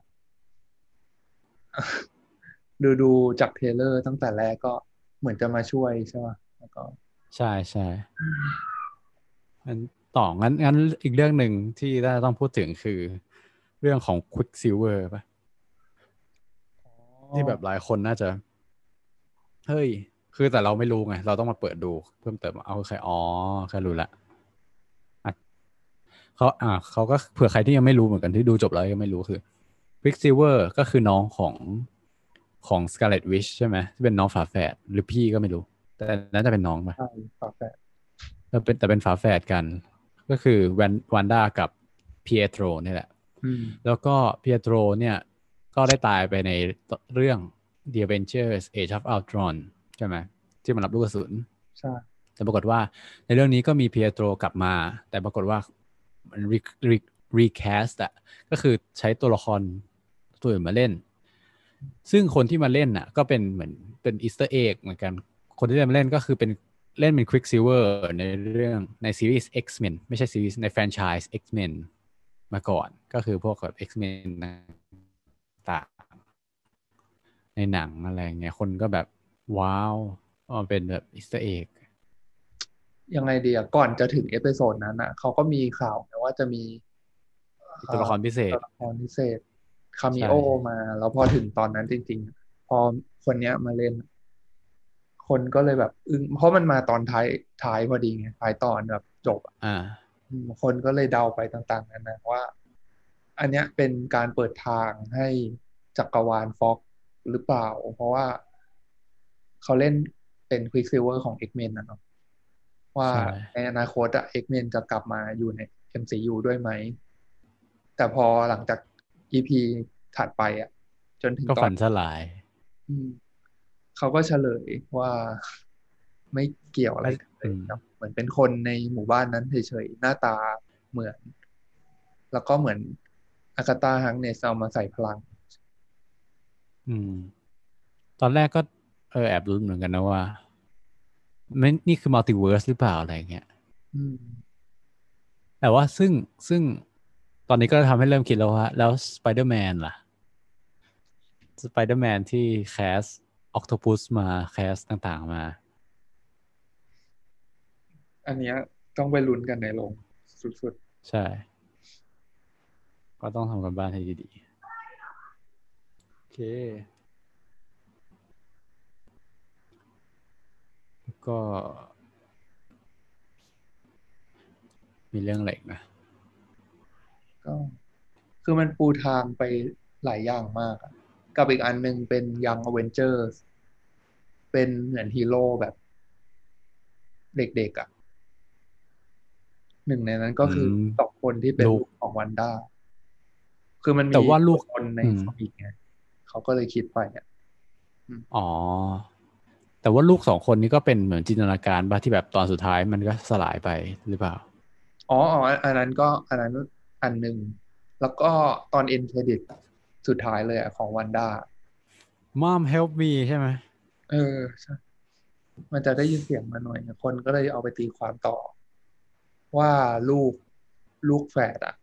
ดูดูจากเทรลเลอร์ตั้งแต่แรกก็เหมือนจะมาช่วยใช่ป่ะแล้วก็ ใช่ใช่งั้นต่องั้นงั้นอีกเรื่องหนึ่งที่น่าจะต้องพูดถึงคือ เรื่องของ Quicksilver ป่ะ ที่แบบหลายคนน่าจะ เฮ้ย คือแต่เราไม่รู้ไง เราต้องมาเปิดดู เพิ่มเติมเอาใครอ๋อแค่รู้ละอะเขาอ่าเขาก็เผื่อใครที่ยังไม่รู้เหมือนกันที่ดูจบแล้วยังไม่รู้คือ Quicksilver ก็คือน้องของของ Scarlet Witch ใช่ไหมที่เป็นน้องฝาแฝดหรือพี่ก็ไม่รู้ แต่น่าจะเป็นน้องปะใช่ฝาแฝดแต่เป็นแต่เป็นฝาแฝดกัน ก็คือแวนวันด้ากับพีเอโตรนี่แหละอืมแล้วก็เปียโตรเนี่ย ก็ได้ตายไปในเรื่อง The Avengers Age of Ultron ใช่ไหมที่มันรับลูกกระสุนใช่แต่ปรากฏว่าในเรื่องนี้ก็มี Pietro กลับมา แต่ปรากฏว่ามัน re- re- recast อะก็คือใช้ตัวละครตัวอื่นมาเล่น ซึ่งคนที่มาเล่นน่ะ ก็เป็นเหมือนเป็น Easter egg เหมือนกัน คนที่ได้มาเล่นก็คือเป็นเล่นเป็น Quicksilver ในเรื่องในซีรีส์ X-Men ไม่ใช่ซีรีส์ในแฟรนไชส์ X-Men มาก่อน ก็คือพวกแบบ X-Men ต่างๆ ในหนังอะไรเงี้ยคนก็แบบว้าวอ๋อเป็นแบบ Easter eggยังไงดีอะก่อนจะถึง episode นั้นอะเขาก็มีข่าวนะว่าจะมีตัวละครพิเศษตัวละครพิเศษ cameo ใช่มา แล้วพอถึงตอนนั้นจริง ๆ พอคนเนี้ยมาเล่น คนก็เลยแบบอึ้งเพราะมันมาตอนท้ายท้ายพอดีไงท้ายตอนแบบจบอะอ่าอืมคนก็เลยเดาไปต่าง ๆนานาว่า อันเนี้ยเป็นการเปิดทางให้จักรวาล Fox หรือเปล่า เพราะว่าเขาเล่นเป็น Quicksilver ของ X-Men นะเนาะว่าใช่ในอนาคตอะ X-Men จะกลับมาอยู่ใน MCU ด้วยไหม แต่พอหลังจาก EP ถัดไปอะจนถึงก็ตอนฝันสลายอืมเขาก็เฉลยว่าไม่เกี่ยวอะไรกันเลยอืมครับเหมือนเป็นคนในหมู่บ้านนั้นเฉยๆ หน้าตาเหมือน แล้วก็เหมือน อากาตาฮังเนสเอามาใส่พลัง อืม ตอนแรกก็ เออแอบรุ้นเหมือนกันนะว่าไม่นี่คือมัลติเวิร์สหรือเปล่าอะไรเงี้ยอืมแต่ว่าซึ่งซึ่งตอนนี้ก็ทำให้เริ่มคิดแล้วว่า แล้วสไปเดอร์แมนล่ะสไปเดอร์แมนที่แคสอ c โ o ปุสมาแคสต่างๆมา อันเนี้ยต้องไปลุ้นกันในโรงสุดใช่ ก็ต้องทำกันบ้านให้ดีๆ โอเค แล้วก็ มีเรื่องอะไรอีกนะๆก็ คือมันปูทางไปหลายอย่างมากอะกับอีกอันหนึ่งเป็น Young Avengers เป็นเหมือนฮีโร่แบบ เด็กๆอะหนึ่งในนั้นก็คืออืมสองคนที่เป็นลูกลูกของ Wanda คือมันมีแต่ว่าลูกคนในอืม comicไงเขาก็เลยคิดไปอะอ๋อ แต่ว่าลูกสองคนนี้ก็เป็นเหมือนจินตนาการบ้าที่แบบตอนสุดท้ายมันก็สลายไปหรือเปล่า อ๋ออ๋ออันนั้นก็อันนั้นอันหนึ่ง แล้วก็ตอน end creditสุดท้ายเลยอะของ Wanda Mom help me ใช่ไหมเออใช่มันจะได้ยินเสียงมาหน่อย คนก็เลยเอาไปตีความต่อ ว่าลูกลูกแฝดอะ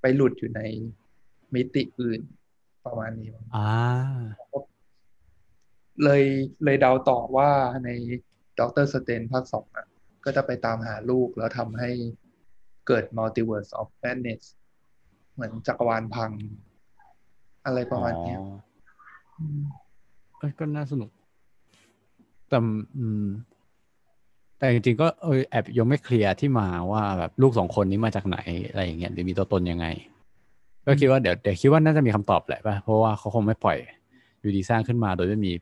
ไปหลุดอยู่ใน มิติอื่นประมาณนี้มั้งอ่าเลยเลยเดาต่อว่าใน Doctor Strange ภาคสองอะก็จะไปตามหาลูกแล้วทำให้เกิด multiverse of madness เหมือนจักรวาลพัง อะไรประมาณเนี้ยอ๋อืมเอ้ยก็น่าสนุก แต่อืมแต่จริงๆก็เออแอบยังไม่เคลียร์ที่มาว่าแบบลูกสองคนนี้มาจากไหน อะไรอย่างเงี้ยหรือมีตัวตนยังไง ก็คิดว่าเดี๋ยวเดี๋ยวคิดว่าน่าจะมีคำตอบแหละป่ะเพราะว่าเขาคงไม่ปล่อยอยู่ดีสร้างขึ้นมาโดยไม่มี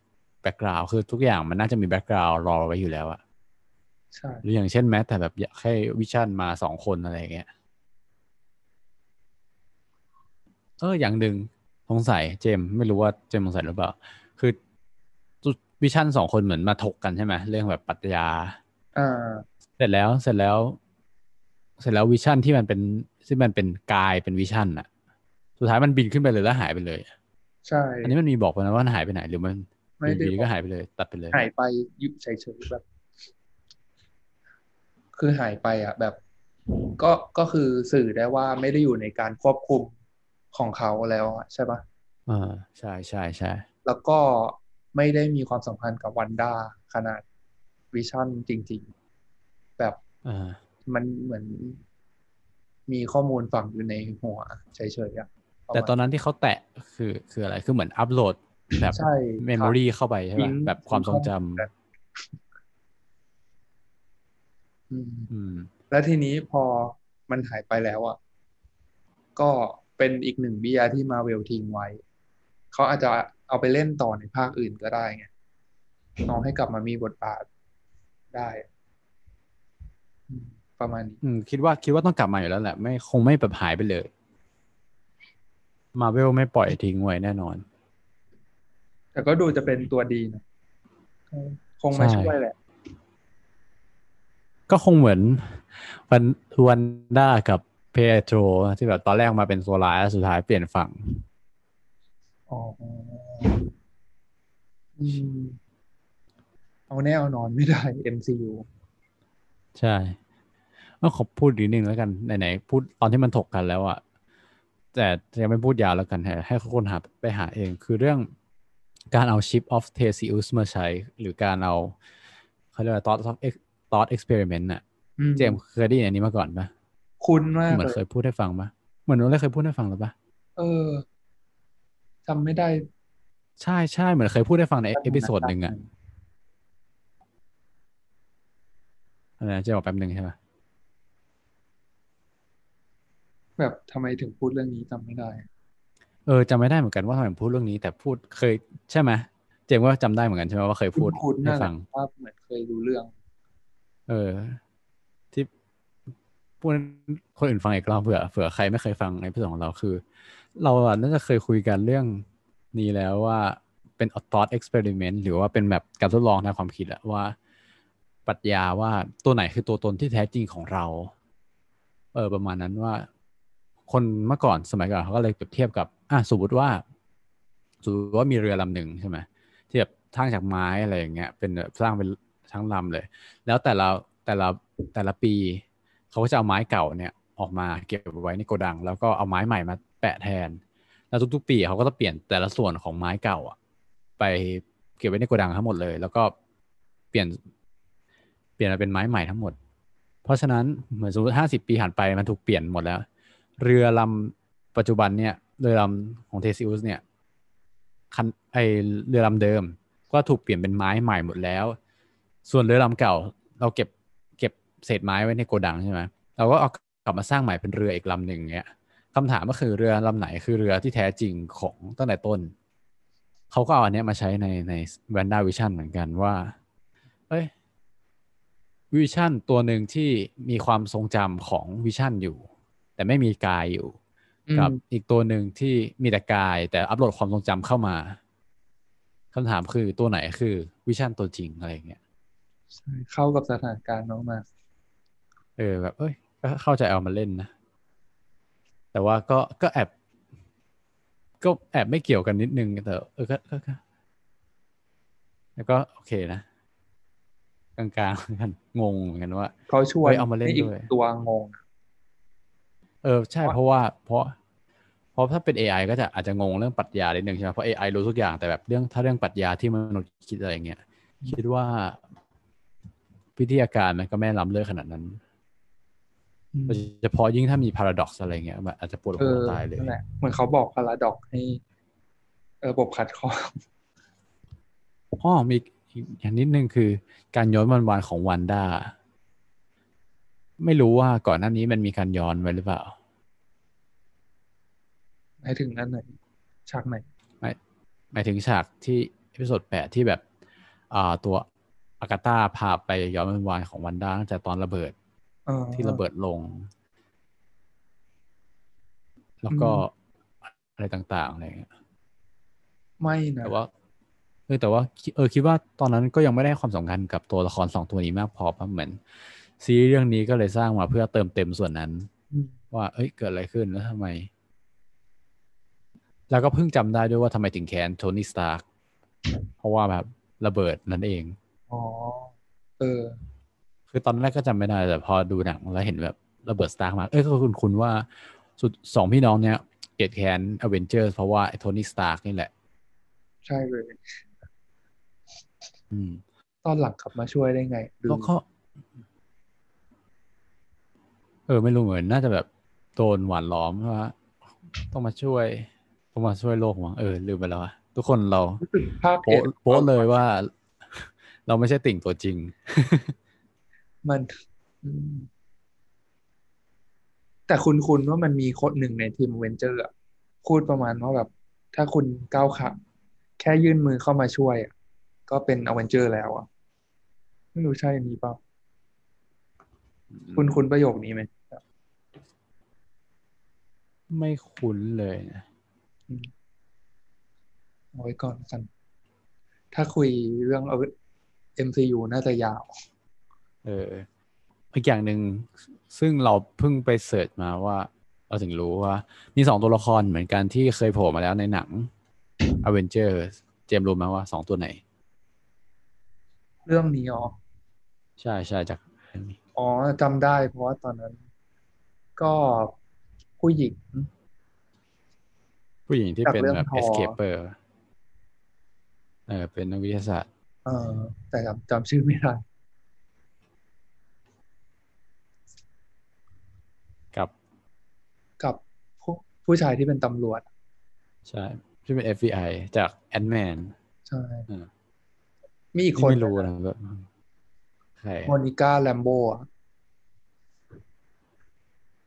background คือทุกอย่างมันน่าจะมี background รอไว้อยู่แล้วอะใช่หรืออย่างเช่นแม้แต่แบบอยากให้ Vision มาสองคนอะไรอย่างเงี้ยเอออย่างหนึ่งสงสัยเจมส์ไม่รู้ว่าเจมส์สงสัยหรือเปล่า คือ Vision สองคนเหมือนมาถกกันใช่ไหมเรื่องแบบปรัชญาอ่าเสร็จแล้วเสร็จแล้ว เสร็จแล้ว Vision ที่มันเป็นที่มันเป็นกายเป็น Vision อะ สุดท้ายมันบินขึ้นไปเลยแล้วหายไปเลย ใช่ อันนี้มันมีบอกไปนะว่ามันหายไปไหนหรือมันไม่ได้อยู่ดีบก็อกหายไปเลย ตัดไปเลย หายไปอยู่เฉยๆแบบ คือหายไปอะ แบบ ก็ก็คือสื่อได้ว่าไม่ได้อยู่ในการควบคุมของเขาแล้วอะใช่ปะอ่าใช่ใช่ใช่แล้วก็ไม่ได้มีความสัมพันธ์กับวันด้าขนาดวิชั่นจริง ๆ แบบอ่ามันเหมือนมีข้อมูลฝังอยู่ในหัวเฉยๆอะประมาณ แต่ตอนนั้นที่เขาแตะคือคืออะไรคือเหมือนอัปโหลดแบบใช่เมมโมรีเข้าไปใช่ทิ้ป่ะงแบบความทรงจทิ้งข้อมูลกันอืมำอืมแล้วทีนี้พอมันหายไปแล้วอะก็เป็นอีกหนึ่งวิทยาที่มาเวลทิ้งไว้ เขาอาจจะเอาไปเล่นต่อในภาคอื่นก็ได้ไงน้องให้กลับมามีบทบาทได้อืมประมาณนี้อืมคิดว่าคิดว่าต้องกลับมาอยู่แล้วแหละ ไม่คงไม่แบบหายไปเลย มาเวลไม่ปล่อยทิ้งไว้แน่นอน แต่ก็ดูจะเป็นตัวดีนะก็คงมาใช่ช่วยแหละ ก็คงเหมือนวันวันด้ากับเพโตรที่แบบตอนแรกมาเป็นโซลาร์แล้วสุดท้ายเปลี่ยนฝั่งอ๋ออืมเอาแน่เอานอนไม่ได้ MCU ใช่ก็ขอพูดอีกนิดนึงแล้วกัน ไหนๆพูดตอนที่มันถกกันแล้วอะ แต่ยังไม่พูดยาวแล้วกันให้ให้คนหาไปหาเองคือเรื่องการเอา Ship of Theseus มาใช้ หรือการเอาเขาเรียกว่า thought of ex- thought experiment อะอืมเจมส์เคยได้ยินอันนี้มาก่อนปะคุ้นมากเหมือนเลเคยยพูดให้ฟังปะเหมือนนุ้นเลยเคยพูดให้ฟังหรือปะเออจำไม่ได้ ใช่ใช่เหมือนเคยพูดให้ฟังใน episode หนึ่งอะอะไรนะเจมส์บอกแป๊บหนึ่งใช่ปะ แบบทำไมถึงพูดเรื่องนี้จำไม่ได้ เออจำไม่ได้เหมือนกันว่าทำไมพูดเรื่องนี้ แต่พูดเคยใช่ไหมเจมส์ว่าจำได้เหมือนกันใช่ไหมว่าเคยพูดคุ้นๆให้นั่นแหละว่าเหมือนเคยรู้เรื่อง เออ ที่พูดให้คนอื่นฟังอีกรอบเผื่อเผื่อใครไม่เคยฟังในพิเศษของเราคือ เราอะน่าจะเคยคุยกันเรื่องนี้แล้วว่าเป็น thought experiment หรือว่าเป็นแบบการทดลองทางความคิดอะว่าปรัชญาว่าตัวไหนคือตัวตนที่แท้จริงของเรา เออประมาณนั้นว่า คนเมื่อก่อนสมัยก่อนเขาก็เลยเปรียบเทียบกับอะสมมติว่าสมมติว่ามีเรือลำหนึ่งใช่ไหมที่แบบสร้างจากไม้อะไรอย่างเงี้ยเป็นสร้างเป็นทั้งลำเลย แล้วแต่ละแต่ละแต่ละปีเขาก็จะเอาไม้เก่าเนี่ยออกมาเก็บไว้ในโกดัง แล้วก็เอาไม้ใหม่มาแปะแทน แล้วทุกๆ ปีเขาก็จะเปลี่ยนแต่ละส่วนของไม้เก่าอะไปเก็บไว้ในโกดังทั้งหมดเลย แล้วก็เปลี่ยนเปลี่ยนมาเป็นไม้ใหม่ทั้งหมด เพราะฉะนั้นเหมือนสมมติห้าสิบปีผ่านไปมันถูกเปลี่ยนหมดแล้ว เรือลำปัจจุบันเนี่ยเรือลำของเทซิอุสเนี่ยคันไอเรือลำเดิม ก็ถูกเปลี่ยนเป็นไม้ใหม่หมดแล้ว ส่วนเรือลำเก่า เราเก็บเก็บเศษไม้ไว้ในโกดังใช่ไหมเราก็เอากลับมาสร้างใหม่เป็นเรืออีกลำหนึ่งเงี้ยคำถามก็คือเรือลำไหนคือเรือที่แท้จริงของตั้งแต่ต้น เขาก็เอาอันเนี้ยมาใช้ในใน v a n d a Vision เหมือนกันว่า เอ้ย Vision ตัวหนึ่งที่มีความทรงจำของ Vision อยู่ แต่ไม่มีกายอยู่อืมกับอีกตัวหนึ่งที่มีแต่กาย แต่อัปโหลดความทรงจำเข้ามาคำถามคือตัวไหนคือวิชั่นตัวจริงอะไรอย่างเงี้ยใช่เข้ากับสถานการณ์น้องมาเออแบบเอ้ยก็เข้าใจเอามาเล่นนะ แต่ว่าก็ก็แอบ ก็แอบไม่เกี่ยวกันนิดนึงแต่เออก็ก็ก็แล้วก็โอเคนะกลางๆเหมือนกันงงเหมือนกันว่าเขาชวนเฮ้ยเอามาเล่นให้อีกด้วยตัวงง เออใช่เพราะว่าเพราะเพราะถ้าเป็น AI ก็จะอาจจะงงเรื่องปรัชญานิดนึงใช่ไหมเพราะ AI รู้ทุกอย่างแต่แบบเรื่องถ้าเรื่องปรัชญาที่มนุษย์คิดอะไรเงี้ยคิดว่าวิทยาการมันก็ไม่ล้ำเลิศขนาดนั้นอืมโดยเฉพาะยิ่งถ้ามี paradox อะไรเงี้ยมันอาจจะปวดเอหัวอตายเลยนั่นแหละเหมือนเขาบอกพาราดอกให้เออระบบขัดข้องอ๋อมีอีกอย่างนิดนึงคือการย้อนวันวานของวันด้า ไม่รู้ว่าก่อนหน้านี้มันมีการย้อนไว้หรือเปล่าหมายถึงนั่นไหนฉากไหนหมายหมายถึงฉากที่ episode แปดที่แบบอ่าตัว Agatha พาไปย้อนวันวานของ Wanda ตั้งแต่ตอนระเบิดเออที่ระเบิดลง แล้วก็อืออะไรต่างๆอะไรเงี้ยไม่นะแต่ว่าเออแต่ว่าคิดเออคิดว่าตอนนั้นก็ยังไม่ได้ให้ความสำคัญกับตัวละครสองตัวนี้มากพอเพราะเหมือน ซีรีส์เรื่องนี้ก็เลยสร้างมาเพื่อเติมเต็มส่วนนั้นอืมว่า เอ้ย เกิดอะไรขึ้นแล้วทำไม แล้วก็เพิ่งจำได้ด้วยว่าทำไมถึงแค้นโทนี่สตาร์กเพราะว่าแบบระเบิดนั่นเอง อ๋อ เออ คือตอนแรกก็จำไม่ได้ แต่พอดูหนังแล้วเห็นแบบระเบิดสตาร์กมา เอ้ย ก็คุ้นคุ้นว่าสุดสองพี่น้องเนี้ยเกลียดแค้นอเวนเจอร์เพราะว่าไอ้โทนี่สตาร์กนี่แหละ ใช่เลย อืม ตอนหลังกลับมาช่วยได้ไงดูแล้วก็ เออไม่รู้เหมือนน่าจะแบบโดนหวานล้อมว่าต้องมาช่วยต้องมาช่วยโลกมั้งเออลืมไปแล้วอะทุกคนเรารู้สึกภาคโป๊ะเอ็ดโป๊ะเลยว่า เราไม่ใช่ติ่งตัวจริง มันอืมแต่คุณคุณว่ามันมีคนหนึ่งในทีมเวนเจอร์อะพูดประมาณว่าแบบ ถ้าคุณก้าวขาแค่ยื่นมือเข้ามาช่วยอะก็เป็นอเวนเจอร์แล้วอะไม่รู้ใช่อันนี้เปล่า คุณคุณประโยคนี้ไหม ไม่คุ้นเลยนะเอาไว้ก่อนกัน ถ้าคุยเรื่อง MCU น่าจะยาว เอออีกอย่างหนึ่งซึ่งเราเพิ่งไปเสิร์ชมาว่า เราถึงรู้ว่า มีสองตัวละครเหมือนกันที่เคยโผล่มาแล้วในหนัง Avengers เจมส์รู้ไหมว่าสองตัวไหน เรื่องนี้อ๋อ ใช่ใช่จากเรื่องนี้อ๋อจำได้เพราะว่าตอนนั้น ก็ ผู้หญิง ผู้หญิงที่จากเป็นเรื่องแบบ Thor escaper เออเป็นนักวิทยาศาสตร์ เออแต่จำจำชื่อไม่ได้กับกับผู้ผู้ชายที่เป็นตำรวจ ใช่ที่เป็น FBI จาก Ant-Man ใช่เออมีอีกนี่คนไม่รู้นะแบบใครโมนิก้า Rambeau อะ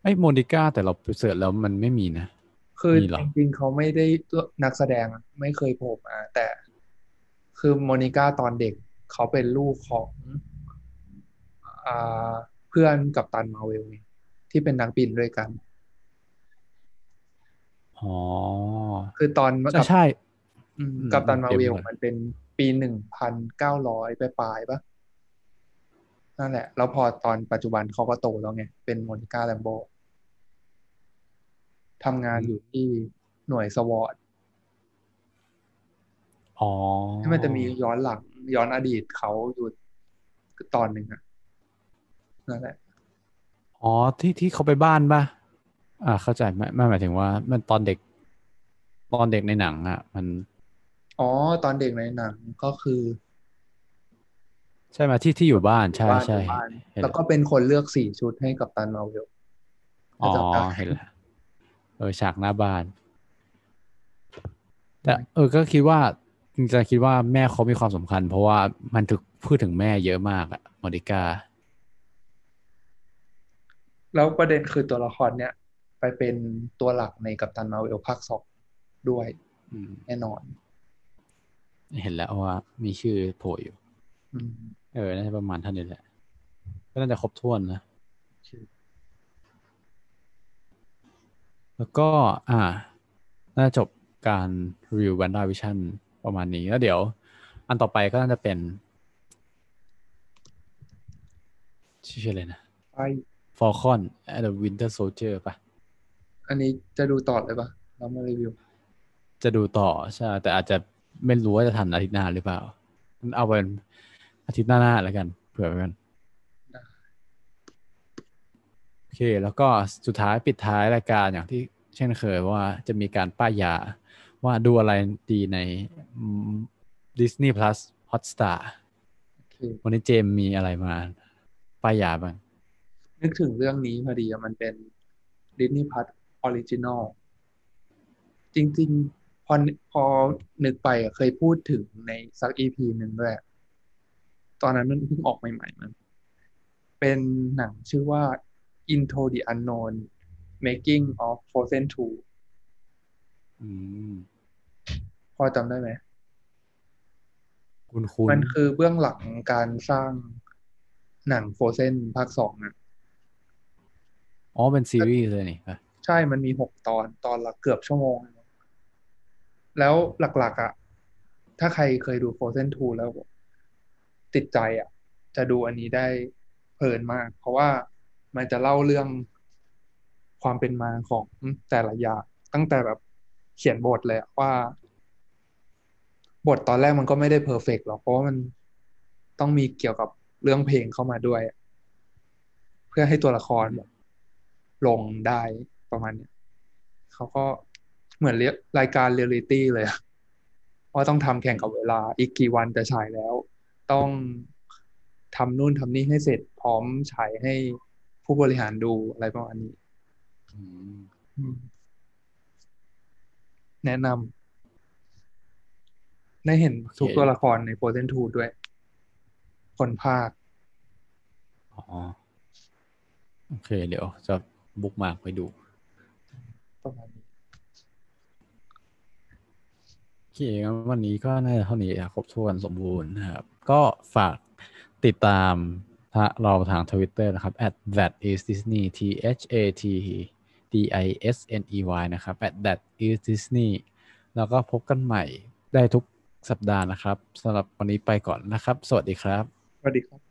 ไอ้โมนิก้าแต่เราไป search แล้วมันไม่มีนะ คือมีเหรอจริงๆเขาไม่ได้นักแสดงอะไม่เคยโผล่มาแต่คือโมนิก้าตอนเด็กเขาเป็นลูกของอ่าเพื่อนกับตันมาเวลไงที่เป็นนักบินด้วยกันอ๋อคือตอนใช่ใช่อืมอืมกับตันมาเวลเดี๋ยวมันเป็นปีหนึ่งพันเก้าร้อยปลายๆปะ นั่นแหละ แล้วพอตอนปัจจุบันเขาก็โตแล้วไง เป็นโมนิก้าแลมโบทำงานอยู่ที่หน่วยสวอตอ๋อที่มันจะมีย้อนหลัง ย้อนอดีตเขาอยู่ตอนหนึ่งอะนั่นแหละ อ๋อ ที่ที่เขาไปบ้านป่ะ อ่า เข้าใจไม่ไม่หมายถึงว่า มันตอนเด็ก ตอนเด็กในหนังอะมัน อ๋อ ตอนเด็กในหนังก็คือ ใช่ไหมที่ที่อยู่บ้านใช่บ้านใช่บ้านเห็นแล้วก็เป็นคนเลือกสี่ชุดให้กับตันมาเวลอ๋อถ้าจำได้เห็นแล้วเออฉากหน้าบ้าน แต่เออก็คิดว่าจริงๆคิดว่าแม่เขามีความสำคัญ เพราะว่ามันถึกพูดถึงแม่เยอะมากอะโมนิก้าแล้วประเด็นคือตัวละครเนี้ยไปเป็นตัวหลักในกัปตันมาเวลภาคสองด้วยอืมแน่นอน เห็นแล้วว่ามีชื่อโผล่อยู่อืม เออ น่าจะประมาณเท่านี้แหละ ก็น่าจะครบถ้วนนะ แล้วก็ อ่า น่าจะจบการรีวิว w วนด้าวิชั่นประมาณนี้ แล้วเดี๋ยว อันต่อไปก็น่าจะเป็น ชื่ออะไรนะไป Falcon and the Winter Soldier ปะอันนี้จะดูต่อเลยปะเรามารีวิว จะดูต่อใช่ แต่อาจจะไม่รู้ว่าจะทันอาทิตย์หน้าหรือเปล่า เอาเป็น อาทิตย์หน้าหน้าแล้วกัน เผื่อไว้กันโอเค แล้วก็สุดท้ายปิดท้ายรายการอย่างที่เช่นเคยว่าจะมีการป้ายยาว่าดูอะไรดีใน Disney Plus Hotstar โอเควันนี้เจมส์มีอะไรมา ป้ายยาบ้าง นึกถึงเรื่องนี้พอดีอะมันเป็น Disney Plus Original จริง ๆ พอพอนึกไปอะเคยพูดถึงในสัก EP หนึ่งด้วย ตอนนั้นมันเพิ่งออกใหม่ ๆ มัน เป็นหนังชื่อว่า Into the Unknown Making of Frozen อืม2พอจำได้ไหมคุ้นคุ้นมันคือเบื้องหลังการสร้างหนัง Frozen ภาคสองอะอ๋อ เป็นซีรีส์เลยนี่ปะใช่ มันมีหกตอน ตอนละเกือบชั่วโมง แล้วหลักๆอะ ถ้าใครเคยดู Frozen 2แล้ว ติดใจอะ จะดูอันนี้ได้เพลินมาก เพราะว่ามันจะเล่าเรื่องความเป็นมาของแต่ละอย่างตั้งแต่แบบเขียนบทเลยว่า บทตอนแรกมันก็ไม่ได้ perfect หรอกเพราะว่ามันต้องมีเกี่ยวกับเรื่องเพลงเข้ามาด้วย เพื่อให้ตัวละครแบบลงได้ประมาณเนี้ยเขาก็เหมือนเรียรายการเรียลลิตี้เลยว่าต้องทำแข่งกับเวลา อีกกี่วันจะฉายแล้ว ต้องทำนู่นทำนี่ให้เสร็จพร้อมฉายให้ผู้บริหารดูอะไรประมาณนี้อืมอืมแนะนำได้เห็นทุกตัวละครในโ r เ z นทูด้วย คนภาคอ๋อโอเค เดี๋ยวจะบุ๊กมาร์กไปดูประมาณนี้โอเคงั้นวันนี้ก็น่าจะเท่านี้ครับครบถ้วนสมบูรณ์นะครับ ก็ฝากติดตามเราทาง Twitter นะครับ at that is Disney t h a t d i s n e y นะครับ at that is Disney แล้วก็พบกันใหม่ได้ทุกสัปดาห์นะครับสำหรับวันนี้ไปก่อนนะครับ สวัสดีครับ สวัสดีครับ